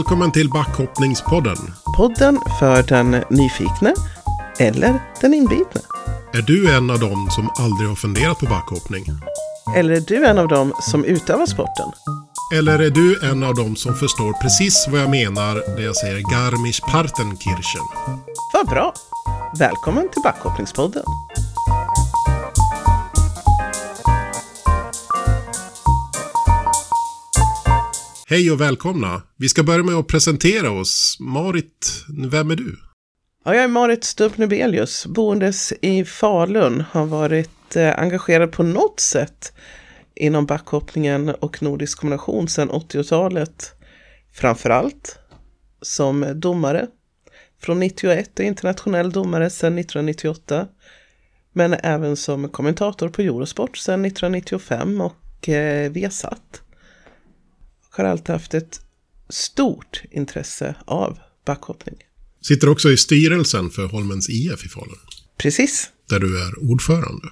Välkommen till Backhoppningspodden. Podden för den nyfikne eller den inbitne. Är du en av dem som aldrig har funderat på backhoppning? Eller är du en av dem som utövar sporten? Eller är du en av dem som förstår precis vad jag menar när jag säger Garmisch-Partenkirchen? Vad bra! Välkommen till Backhoppningspodden. Hej och välkomna! Vi ska börja med att presentera oss. Marit, vem är du? Ja, jag är Marit Stubb Nubelius, boendes i Falun. Har varit eh, engagerad på något sätt inom backhoppningen och nordisk kombination sedan 80-talet. Framförallt som domare. Från 91 och internationell domare sedan 1998. Men även som kommentator på Eurosport sedan 1995 och eh, Viasat har alltid haft ett stort intresse av backhoppning. Sitter också i styrelsen för Holmens IF i Falun. Precis. Där du är ordförande.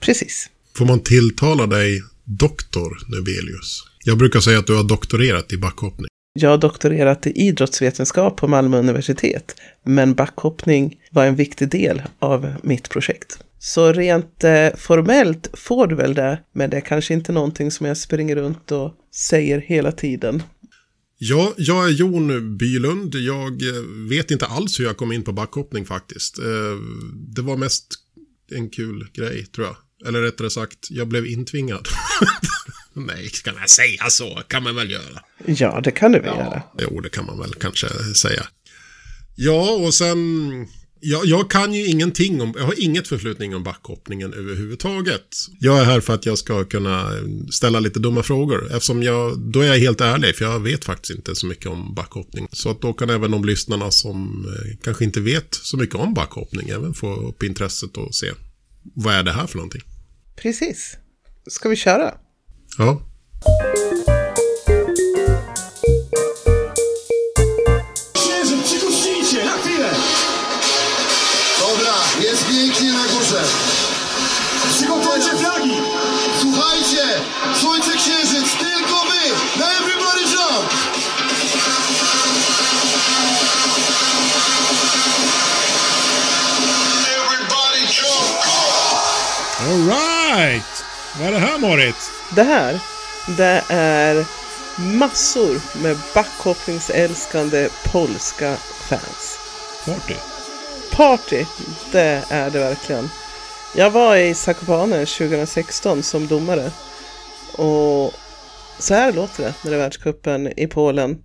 Precis. Får man tilltala dig doktor Nubelius? Jag brukar säga att du har doktorerat i backhoppning. Jag har doktorerat i idrottsvetenskap på Malmö universitet, men backhoppning var en viktig del av mitt projekt. Så rent eh, formellt får du väl det, men det är kanske inte någonting som jag springer runt och säger hela tiden. Ja, jag är Jon Bylund. Jag eh, vet inte alls hur jag kom in på backhoppning faktiskt. Eh, det var mest en kul grej, tror jag. Eller rättare sagt, jag blev intvingad. Nej, kan man säga så? Kan man väl göra? Ja, det kan du väl ja. göra. Jo, det kan man väl kanske säga. Ja, och sen jag, jag, kan ju ingenting om, jag har inget förflutning om backhoppningen överhuvudtaget. Jag är här för att jag ska kunna ställa lite dumma frågor. Eftersom jag, då är jag helt ärlig, för jag vet faktiskt inte så mycket om backhoppning. Så att då kan även de lyssnarna som eh, kanske inte vet så mycket om backhoppning även få upp intresset och se vad är det här för någonting. Precis. Ska vi köra? Ja. Vad är det här Marit? Det här, det är massor med backhoppningsälskande polska fans. Party? Party, det är det verkligen. Jag var i Zakopane 2016 som domare. Och så här låter det när det är världscupen i Polen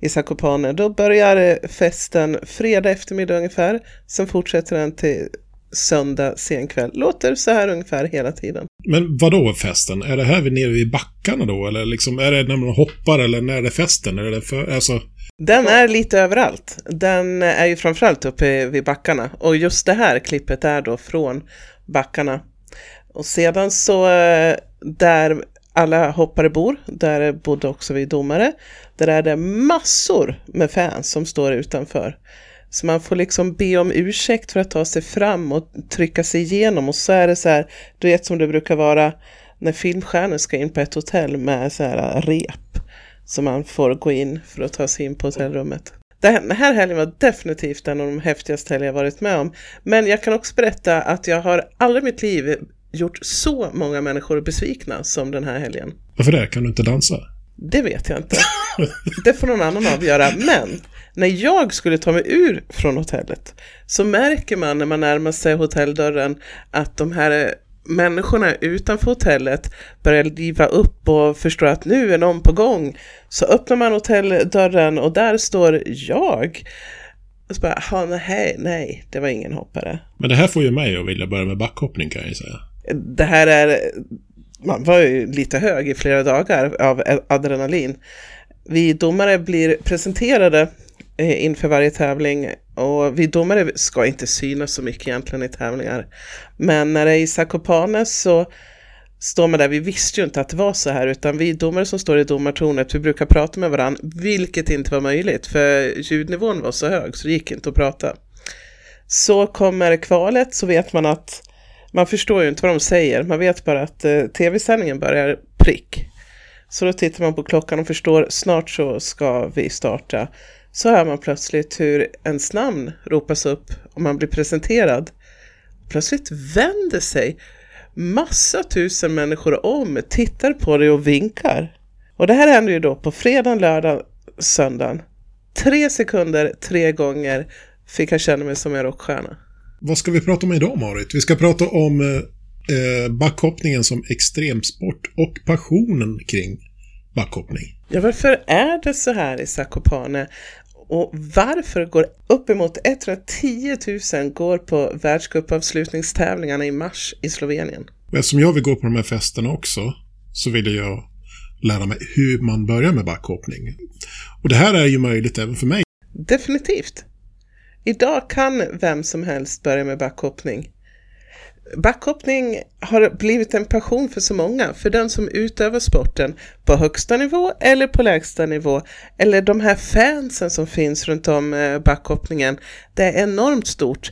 i Zakopane. Då börjar festen fredag eftermiddag ungefär. Sen fortsätter den till söndag sen kväll. Låter så här ungefär hela tiden. Men vad då festen? Är det här nere vid backarna då? Eller liksom, är det när man hoppar eller när är det festen? Är det för, alltså... Den är lite överallt. Den är ju framförallt uppe vid backarna. Och just det här klippet är då från backarna. Och sedan så eh, där alla hoppare bor, där bodde också vi domare. Där är det massor med fans som står utanför. Så man får liksom be om ursäkt för att ta sig fram och trycka sig igenom. Och så är det så här, du vet som det brukar vara när filmstjärnor ska in på ett hotell med så här rep. Så man får gå in för att ta sig in på hotellrummet. Den här helgen var definitivt en av de häftigaste helger jag varit med om. Men jag kan också berätta att jag har aldrig i mitt liv gjort så många människor besvikna som den här helgen. Varför det? Kan du inte dansa? Det vet jag inte. Det får någon annan avgöra. Men när jag skulle ta mig ur från hotellet så märker man när man närmar sig hotelldörren att de här människorna utanför hotellet börjar liva upp och förstår att nu är någon på gång. Så öppnar man hotelldörren och där står jag. Och så bara, nej, nej, det var ingen hoppare. Men det här får ju mig att vilja börja med backhoppning kan jag ju säga. Det här är, man var ju lite hög i flera dagar av adrenalin. Vi domare blir presenterade Eh, inför varje tävling. Och vi domare ska inte synas så mycket egentligen i tävlingar. Men när det är i Zakopane så står man där, vi visste ju inte att det var så här, utan vi domare som står i domartornet, vi brukar prata med varandra, vilket inte var möjligt, för ljudnivån var så hög så det gick inte att prata. Så kommer kvalet så vet man att, man förstår ju inte vad de säger, man vet bara att eh, tv-sändningen börjar prick. Så då tittar man på klockan och förstår snart så ska vi starta. Så hör man plötsligt hur ens namn ropas upp och man blir presenterad. Plötsligt vänder sig massa tusen människor om, tittar på dig och vinkar. Och det här händer ju då på fredag, lördag, söndagen. Tre sekunder, tre gånger fick jag känna mig som en rockstjärna. Vad ska vi prata om idag Marit? Vi ska prata om eh, backhoppningen som extremsport och passionen kring backhoppning. Ja, varför är det så här i Zakopane? Och varför går uppemot 110 000 går på världscupavslutningstävlingarna i mars i Slovenien? Eftersom jag vill gå på de här festerna också så vill jag lära mig hur man börjar med backhoppning. Och det här är ju möjligt även för mig. Definitivt. Idag kan vem som helst börja med backhoppning. Backhoppning har blivit en passion för så många, för den som utövar sporten på högsta nivå eller på lägsta nivå, eller de här fansen som finns runt om eh, backhoppningen. Det är enormt stort.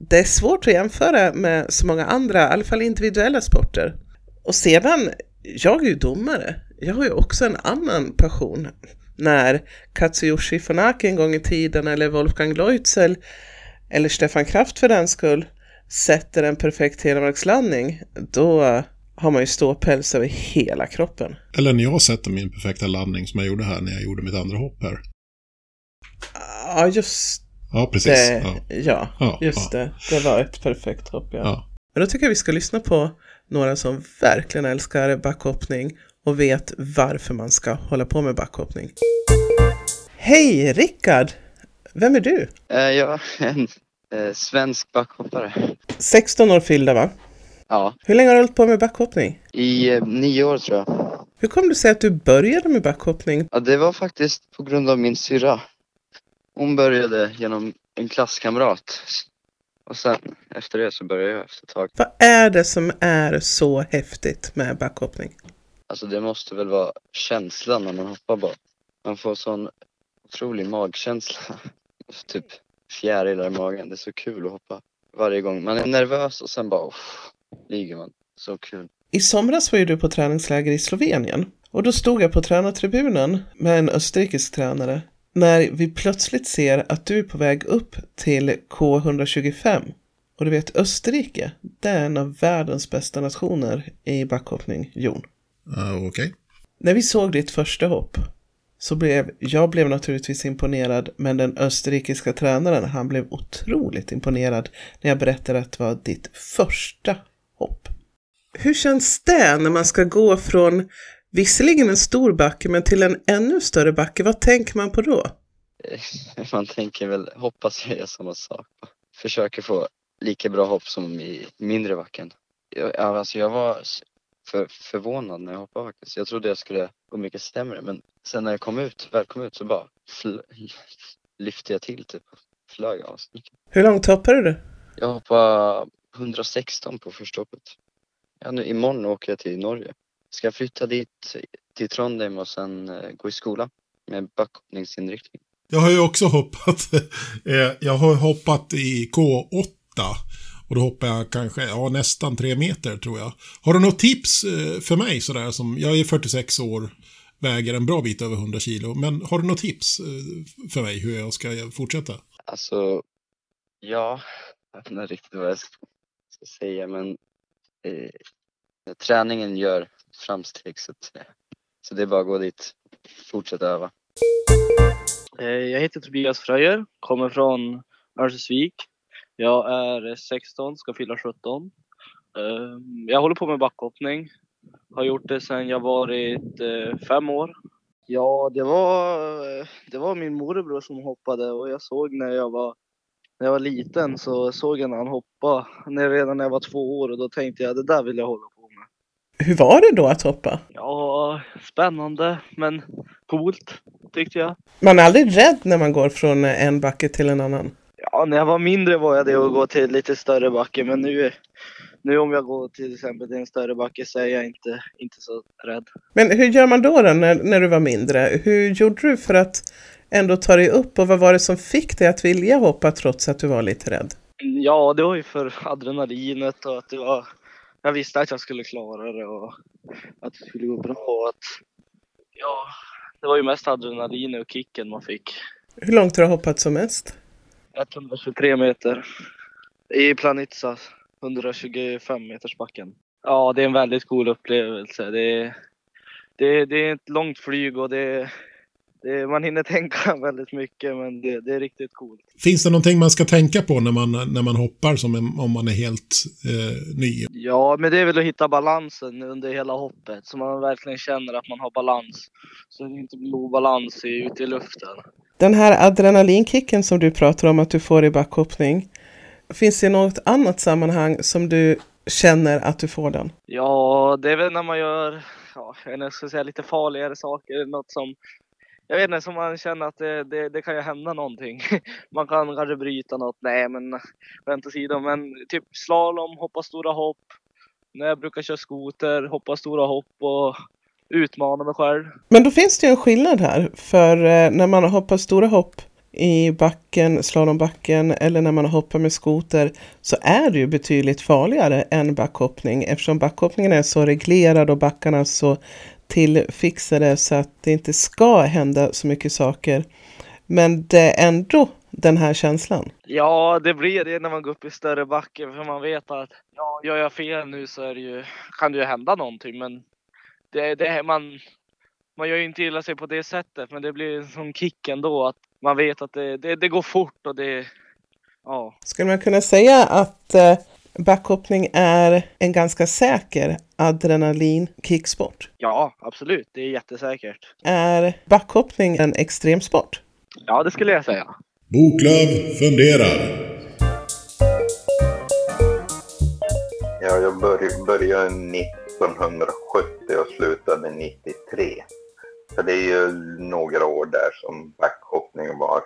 Det är svårt att jämföra med så många andra, i alla fall individuella sporter. Och sedan, jag är ju domare. Jag har ju också en annan passion. När Katsuyoshi Funaki en gång i tiden eller Wolfgang Leutzel eller Stefan Kraft för den skull sätter en perfekt helmarkslandning, då har man ju ståpäls över hela kroppen. Eller när jag sätter min perfekta landning som jag gjorde här när jag gjorde mitt andra hopp här. Ja, just Ja, precis. det. Ja. Ja, Ja, just ja. det. Det var ett perfekt hopp, ja. Ja. Men då tycker jag vi ska lyssna på några som verkligen älskar backhoppning och vet varför man ska hålla på med backhoppning. Hej Rickard! Vem är du? Eh, jag är en eh, svensk backhoppare. 16 år fyllda va? Ja, Hur länge har du hållit på med backhoppning? i eh, nio år tror jag. Hur kom det sig att du började med backhoppning? Ja, det var faktiskt på grund av min syrra. Hon började genom en klasskamrat. Och sen efter det så började jag efter ett tag. Vad är det som är så häftigt med backhoppning? Alltså det måste väl vara känslan när man hoppar bara. Man får sån otrolig magkänsla. typ fjärilar i magen. Det är så kul att hoppa varje gång. Man är nervös och sen bara uff, ligger man. Så kul. I somras var ju du på träningsläger i Slovenien och då stod jag på tränartribunen med en österrikisk tränare när vi plötsligt ser att du är på väg upp till K125. Och du vet, Österrike, det är en av världens bästa nationer i backhoppning, Jon. Ja, Okej. När vi såg ditt första hopp så blev jag blev naturligtvis imponerad, men den österrikiska tränaren, han blev otroligt imponerad när jag berättade att det var ditt första hopp. Hur känns det när man ska gå från visserligen en stor backe, men till en ännu större backe? Vad tänker man på då? Man tänker väl, hoppas jag gör samma sak. Försöker få lika bra hopp som i mindre backen. Jag, ja, alltså jag var för, förvånad när jag hoppade faktiskt. Jag trodde jag skulle gå mycket sämre men sen när jag kom ut, väl kom ut så bara fl- lyfte jag till typ. Flög asmycket. Hur långt hoppade du? Jag hoppade 116 på första hoppet. Ja, nu, imorgon åker jag till Norge. Ska jag flytta dit till Trondheim och sen eh, gå i skola med backhoppningsinriktning. Jag har ju också hoppat. eh, jag har hoppat i K8. Och då hoppar jag kanske, ja nästan tre meter tror jag. Har du något tips eh, för mig sådär som, jag är 46 år, väger en bra bit över 100 kilo. Men har du något tips eh, för mig hur jag ska fortsätta? Alltså, ja, jag vet inte riktigt vad jag ska ska säga men eh, träningen gör framsteg så, att, så det är bara att gå dit, fortsätta öva. Eh, Jag heter Tobias Fröjer, kommer från Örnsköldsvik. Jag är 16, ska fylla 17. Eh, Jag håller på med backhoppning. Har gjort det sedan jag varit eh, fem år. Ja, det var, det var min morbror som hoppade och jag såg när jag var, när jag var liten så såg jag när han hoppade när, redan när jag var två år och då tänkte jag det där vill jag hålla på med. Hur var det då att hoppa? Ja, spännande men coolt tyckte jag. Man är aldrig rädd när man går från en backe till en annan. Ja, när jag var mindre var jag det att gå till lite större backe men nu, nu om jag går till exempel till en större backe så är jag inte, inte så rädd. Men hur gör man då, då när, när du var mindre? Hur gjorde du för att ändå ta dig upp och vad var det som fick dig att vilja hoppa trots att du var lite rädd? Ja, det var ju för adrenalinet och att det var, jag visste att jag skulle klara det och att det skulle gå bra och att Ja, det var ju mest adrenalin och kicken man fick. Hur långt har du hoppat som mest? 123 meter. I Planitza, 125 meters backen. Ja, det är en väldigt cool upplevelse. Det är, det, det är ett långt flyg och det, det, man hinner tänka väldigt mycket men det, det, är riktigt coolt. Finns det någonting man ska tänka på när man, när man hoppar som en, om man är helt eh, ny? Ja, men det är väl att hitta balansen under hela hoppet så man verkligen känner att man har balans. Så det inte blir obalans ute i luften. Den här adrenalinkicken som du pratar om att du får i backhoppning. Finns det något annat sammanhang som du känner att du får den? Ja, det är väl när man gör ja, jag ska säga, lite farligare saker. Något som jag vet inte, som man känner att det, det, det kan ju hända någonting. Man kan kanske bryta något, nej men skämt åsido. Men typ slalom, hoppa stora hopp. När jag brukar köra skoter, hoppa stora hopp och utmana mig själv. Men då finns det ju en skillnad här. För eh, när man hoppar stora hopp i backen, slalombacken eller när man hoppar med skoter så är det ju betydligt farligare än backhoppning eftersom backhoppningen är så reglerad och backarna så tillfixade så att det inte ska hända så mycket saker. Men det är ändå den här känslan. Ja, det blir det när man går upp i större backe för man vet att ja, gör jag fel nu så är det ju, kan det ju hända någonting men det, det, man, man gör ju inte illa sig på det sättet men det blir som kick ändå att man vet att det, det, det går fort och det, ja. Skulle man kunna säga att eh, backhoppning är en ganska säker adrenalin-kicksport? Ja, absolut. Det är jättesäkert. Är backhoppning en extremsport? Ja, det skulle jag säga. Boklöv funderar. Ja, jag började 1970 och slutade 93. Så det är ju några år där som backhoppning var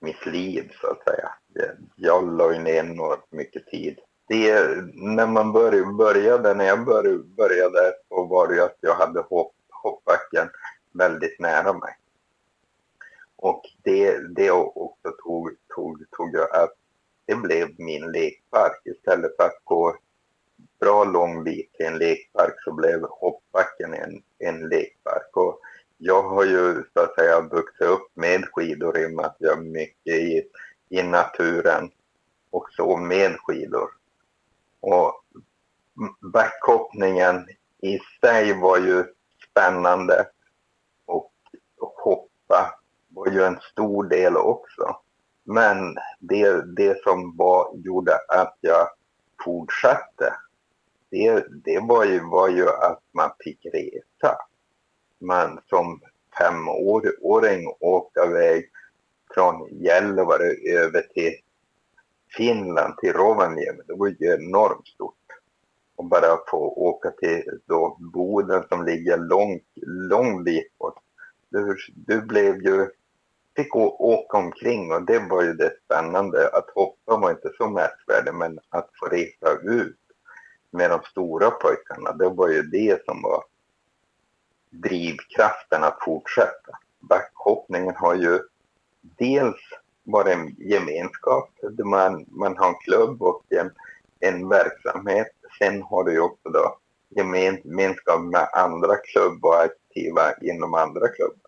mitt liv så att säga. Jag la ju ner enormt mycket tid det, när man började, när jag började, började så var det ju att jag hade hopp, hoppbacken väldigt nära mig. Och det, det också tog, tog, tog jag att det blev min lekpark. Istället för att gå bra lång bit till en lekpark så blev hoppbacken en, en lekpark. Och jag har ju så att säga vuxit upp med skidor i och med att jag är mycket i, i naturen och så med skidor. Och backhoppningen i sig var ju spännande och hoppa var ju en stor del också. Men det, det som var, gjorde att jag fortsatte, det, det var, ju, var ju att man fick resa. Man som femåring åkte iväg från Gällivare över till Finland till Rovaniemi, det var ju enormt stort. Och bara få åka till då Boden som ligger långt, lång bit bort. Du, du blev ju, fick åka omkring och det var ju det spännande. Att hoppa var inte så märkvärdigt men att få resa ut med de stora pojkarna, det var ju det som var drivkraften att fortsätta. Backhoppningen har ju dels varit en gemenskap. Man, man har en klubb och en, en verksamhet. Sen har du ju också då gemenskap med andra klubbar och aktiva inom andra klubbar.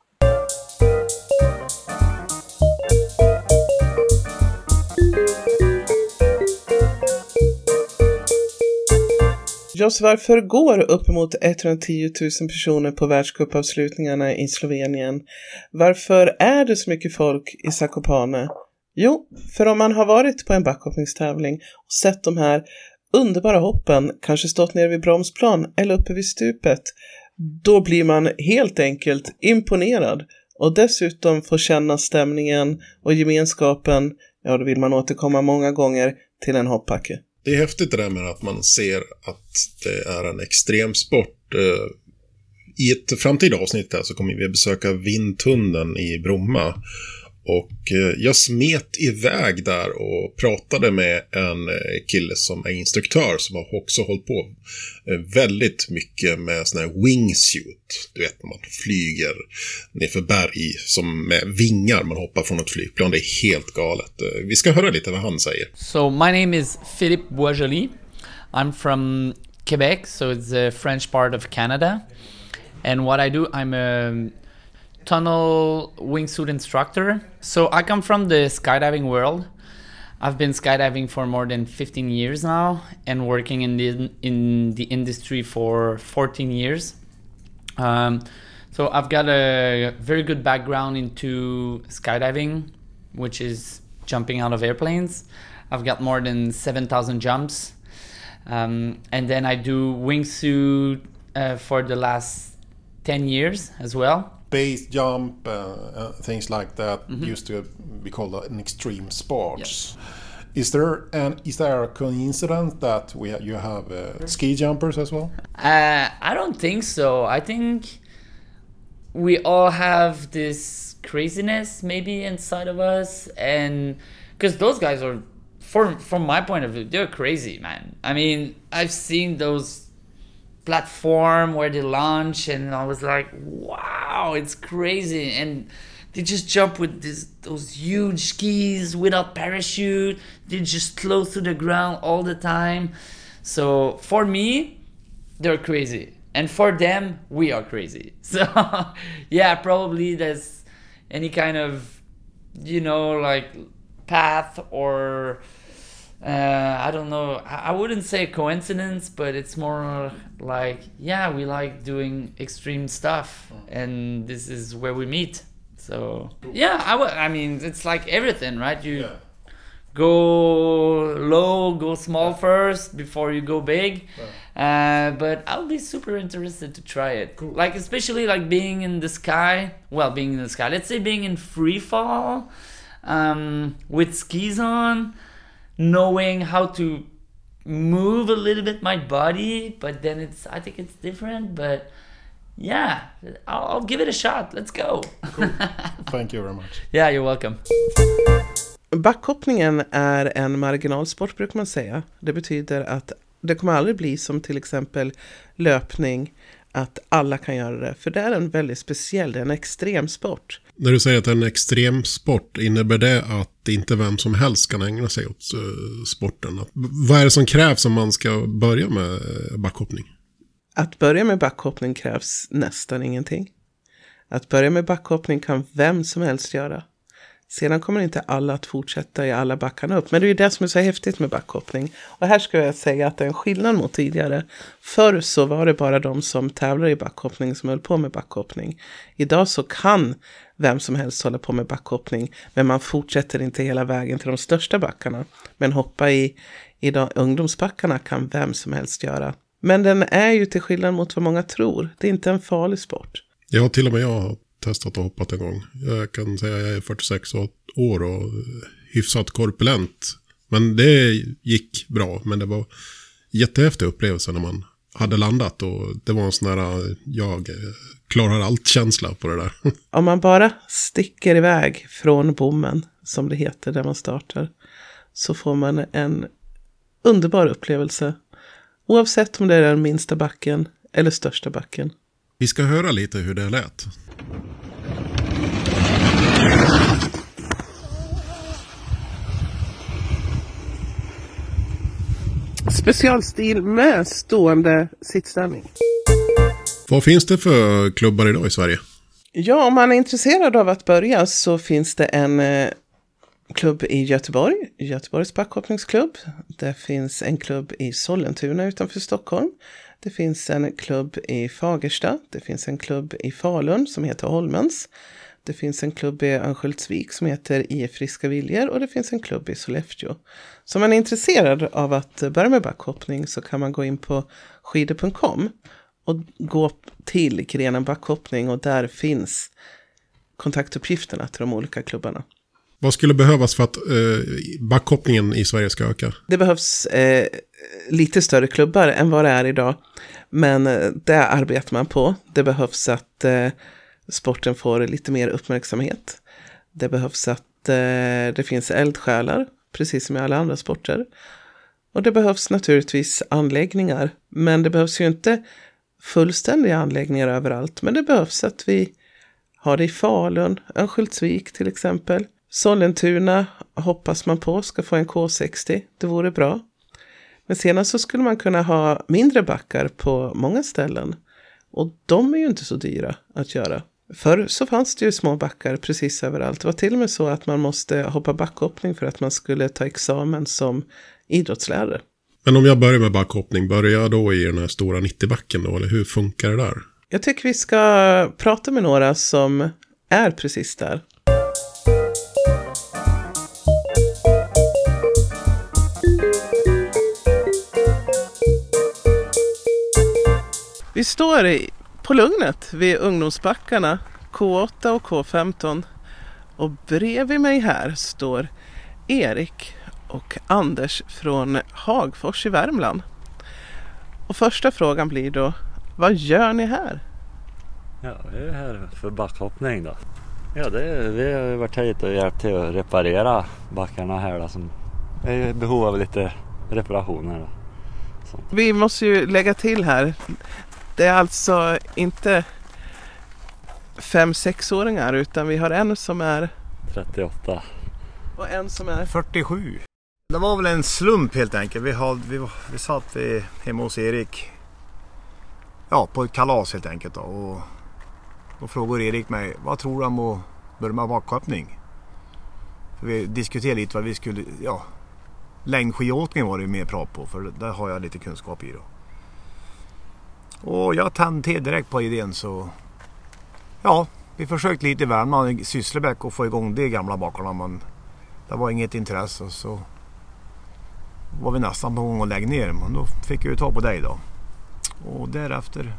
Joss, varför går uppemot 110 000 personer på världscupavslutningarna i Slovenien? Varför är det så mycket folk i Zakopane? Jo, för om man har varit på en backhoppningstävling och sett de här underbara hoppen, kanske stått nere vid bromsplan eller uppe vid stupet, då blir man helt enkelt imponerad och dessutom får känna stämningen och gemenskapen, ja då vill man återkomma många gånger till en hoppbacke. Det är häftigt det där med att man ser att det är en extremsport. Eh, I ett framtida avsnitt här så kommer vi besöka Vindtunneln i Bromma. Och eh, jag smet iväg där och pratade med en eh, kille som är instruktör som har också hållit på eh, väldigt mycket med sån här wingsuit. Du vet när man flyger nerför berg som med vingar, man hoppar från ett flygplan. Det är helt galet. Vi ska höra lite vad han säger. So my name is Philippe Boisjoli. I'm from Quebec, so it's the French part of Canada. And what I do, I'm a tunnel wingsuit instructor. So I come from the skydiving world. I've been skydiving for more than 15 years now and working in the in the industry for 14 years. Um, so I've got a very good background into skydiving, which is jumping out of airplanes. I've got more than 7,000 jumps. Um, and then I do wingsuit uh, for the last 10 years as well. Base jump, uh, uh, things like that used to be called an extreme sports. Yes. Is there an is there a coincidence that we you have uh, ski jumpers as well? Uh, I don't think so. I think we all have this craziness maybe inside of us, and because those guys are, from from my point of view, they're crazy, man. I mean, I've seen those platform where they launch, and I was like, wow, it's crazy, and they just jump with this those huge skis without parachute. They just close to the ground all the time. So for me, they're crazy and for them we are crazy so yeah probably there's any kind of you know like path or uh, i don't know. I wouldn't say coincidence but it's more like yeah we like doing extreme stuff and this is where we meet. So yeah I wa- I mean it's like everything right? You go low, go small first before you go big. Uh, but I'll be super interested to try it. Like especially like being in the sky. Well, being in the sky. Let's say being in free fall, um, with skis on, knowing how to move a little bit my body. But then it's I think it's different. But yeah, I'll, I'll give it a shot. Let's go. Thank you very much. yeah, you're welcome. Backhoppningen är en marginalsport brukar man säga. Det betyder att det kommer aldrig bli som till exempel löpning, att alla kan göra det. För det är en väldigt speciell, det är en extrem sport. När du säger att det är en extrem sport, innebär det att inte vem som helst kan ägna sig åt eh, sporten? Vad är det som krävs om man ska börja med backhoppning? Att börja med backhoppning krävs nästan ingenting. Att börja med backhoppning kan vem som helst göra. Sedan kommer inte alla att fortsätta i alla backarna upp. Men det är ju det som är så häftigt med backhoppning. Och här ska jag säga att det är en skillnad mot tidigare. Förr så var det bara de som tävlar i backhoppning som höll på med backhoppning. Idag så kan vem som helst hålla på med backhoppning. Men man fortsätter inte hela vägen till de största backarna. Men hoppa i, i de ungdomsbackarna kan vem som helst göra. Men den är ju till skillnad mot vad många tror. Det är inte en farlig sport. Ja, till och med jag har testat och hoppat en gång. Jag kan säga att jag är 46 år och hyfsat korpulent. Men det gick bra, men det var jättehäftig upplevelse när man hade landat och det var en sån där jag klarar allt-känsla på det där. Om man bara sticker iväg från bommen, som det heter där man startar, så får man en underbar upplevelse. Oavsett om det är den minsta backen eller största backen. Vi ska höra lite hur det lät. Specialstil med stående sittställning. Vad finns det för klubbar idag i Sverige? Ja, om man är intresserad av att börja så finns det en eh, klubb i Göteborg, Göteborgs backhoppningsklubb. Det finns en klubb i Sollentuna utanför Stockholm. Det finns en klubb i Fagersta. Det finns en klubb i Falun som heter Holmens. Det finns en klubb i Örnsköldsvik som heter IF Friska Viljor och det finns en klubb i Sollefteå. Så om man är intresserad av att börja med backhoppning så kan man gå in på skidor.com och gå till grenen backhoppning och där finns kontaktuppgifterna till de olika klubbarna. Vad skulle behövas för att eh, backhoppningen i Sverige ska öka? Det behövs eh, lite större klubbar än vad det är idag. Men eh, det arbetar man på. Det behövs att eh, sporten får lite mer uppmärksamhet. Det behövs att eh, det finns eldsjälar, precis som i alla andra sporter. Och det behövs naturligtvis anläggningar. Men det behövs ju inte fullständiga anläggningar överallt. Men det behövs att vi har det i Falun, Örnsköldsvik till exempel. Sollentuna hoppas man på ska få en K60. Det vore bra. Men senast så skulle man kunna ha mindre backar på många ställen. Och de är ju inte så dyra att göra. Förr så fanns det ju små backar precis överallt. Det var till och med så att man måste hoppa backhoppning för att man skulle ta examen som idrottslärare. Men om jag börjar med backhoppning, börjar jag då i den här stora 90-backen då? Eller hur funkar det där? Jag tycker vi ska prata med några som är precis där. Vi står i, på Lugnet vid ungdomsbackarna K8 och K15 och bredvid mig här står Erik och Anders från Hagfors i Värmland. Och första frågan blir då, vad gör ni här? Ja, vi är här för backhoppning då. Ja, det är, vi har varit hit och hjälpt till att reparera backarna här då, som är i behov av lite reparationer. Vi måste ju lägga till här, det är alltså inte fem sexåringar utan vi har en som är 38. och en som är 47. Det var väl en slump helt enkelt. Vi, hade, vi, vi satt vid, hemma hos Erik. Ja, på ett kalas helt enkelt. Då, och då frågade Erik mig, vad tror du om att börja med? För vi diskuterade lite vad vi skulle, ja, längdskidåkning var det mer prat på för där har jag lite kunskap i då. Och jag tände till direkt på idén så, ja, vi försökte lite i Värmland, i Sysslebäck och få igång de gamla backarna men det var inget intresse så var vi nästan på gång att lägga ner men då fick jag ju ta på dig då. Och därefter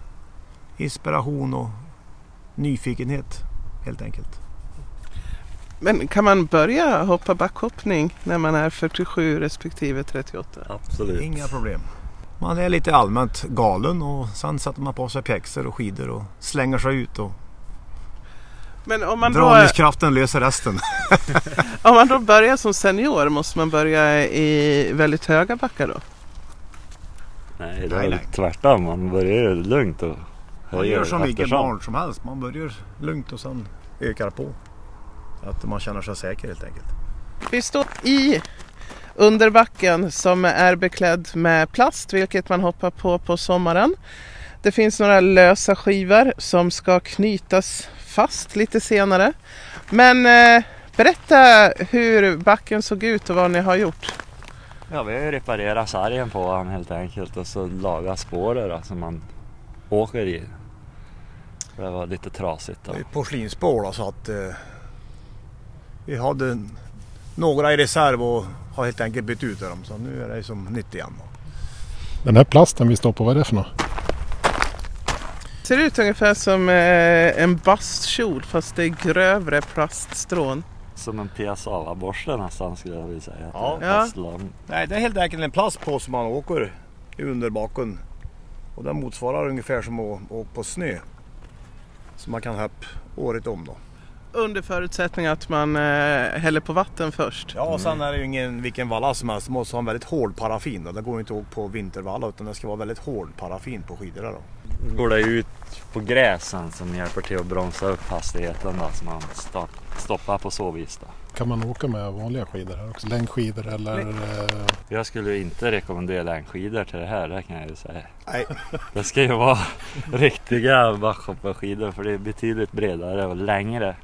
inspiration och nyfikenhet helt enkelt. Men kan man börja hoppa backhoppning när man är 47 respektive 38? Absolut. Inga problem. Man är lite allmänt galen och sen sätter man på sig pjäxor och skidor och slänger sig ut och Men om man, då, dragningskraften löser resten. om man då börjar som senior måste man börja i väldigt höga backar då? Nej, det är Nej, nej. tvärtom. Man börjar ju lugnt och Man höjer gör som vilket barn som helst. Man börjar lugnt och sen ökar på. Att man känner sig säker helt enkelt. Vi står i underbacken som är beklädd med plast, vilket man hoppar på på sommaren. Det finns några lösa skivor som ska knytas fast lite senare. Men eh, berätta hur backen såg ut och vad ni har gjort. Ja, vi har ju reparerat sargen på honom helt enkelt och så lagat spåret som man åker i. Det var lite trasigt då. Det är porslinsspår så att eh, vi hade några i reserv och har helt enkelt bytt ut dem. Så nu är det som nytt igen. Den här plasten vi står på, vad är det för något? Ser ut ungefär som eh, en bastkjol fast det är grövre plaststrån. Som en PSA-borste nästan skulle jag vilja säga. Ja. Det är fast lång. Nej, det är helt enkelt en plast på som man åker i underbaken. Och den motsvarar ungefär som att åka på snö. Så man kan hoppa året om då. Under förutsättning att man eh, häller på vatten först. Ja, och sen är det ju ingen vilken valla som helst. Det måste ha en väldigt hård paraffin. Då. Det går ju inte att åka på vintervalla utan det ska vara väldigt hård paraffin på skidorna då. Går det ut på gräsen som hjälper till att bromsa upp hastigheten då, så man start, stoppar på så vis då. Kan man åka med vanliga skidor här också? Längdskidor eller? eh, Jag skulle inte rekommendera längdskidor till det här, det kan jag ju säga. Nej, Det ska ju vara riktiga backhopparskidor för det är betydligt bredare och längre.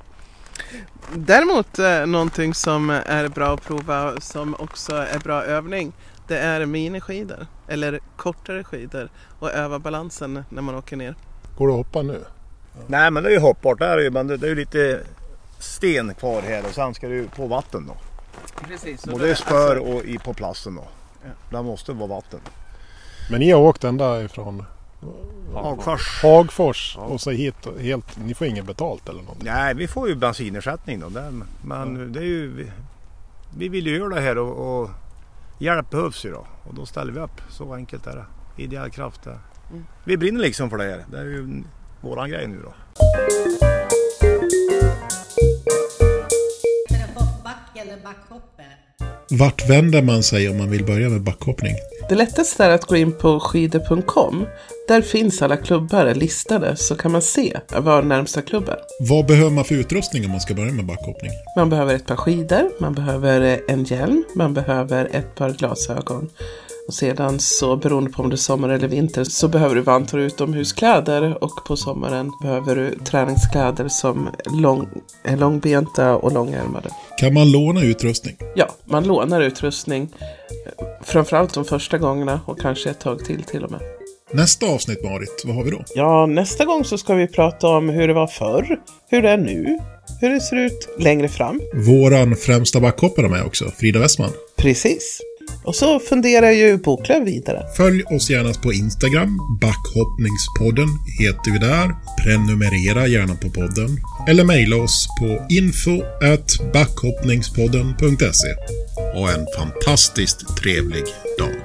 Däremot eh, någonting som är bra att prova som också är bra övning. Det är miniskidor eller kortare skidor och öva balansen när man åker ner. Går det att hoppa nu? Nej men det är ju hoppbart. Det är ju, men det, det är ju lite sten kvar här och sen ska det ju på vatten då. Precis. Både spör och i, på plasten då. Det måste vara vatten. Men ni har åkt ända ifrån Hagfors. Hagfors och så hit helt. Ni får inget betalt eller något? Nej, vi får ju bensinersättning då. Men det är ju... Vi, vi vill ju göra det här och, och hjälp behövs ju då. Och då ställer vi upp. Så enkelt är det. Ideell kraft. Det. Vi brinner liksom för det här. Det är ju våran grej nu då. Vart vänder man sig om man vill börja med backhoppning? Det lättaste är att gå in på skidor.com. Där finns alla klubbar listade så kan man se var närmsta klubb är. Vad behöver man för utrustning om man ska börja med backhoppning? Man behöver ett par skidor, man behöver en hjälm, man behöver ett par glasögon. Och sedan så beroende på om det är sommar eller vinter så behöver du vantar utomhuskläder och på sommaren behöver du träningskläder som lång, är långbenta och långärmade. Kan man låna utrustning? Ja, man lånar utrustning eh, framförallt de första gångerna och kanske ett tag till till och med. Nästa avsnitt Marit, vad har vi då? Ja, nästa gång så ska vi prata om hur det var förr, hur det är nu, hur det ser ut längre fram. Våran främsta backhoppare är med också, Frida Westman. Precis. Och så funderar ju Boklöv vidare. Följ oss gärna på Instagram, Backhoppningspodden heter vi där. Prenumerera gärna på podden. Eller mejla oss på info backhoppningspodden.se. Ha en fantastiskt trevlig dag.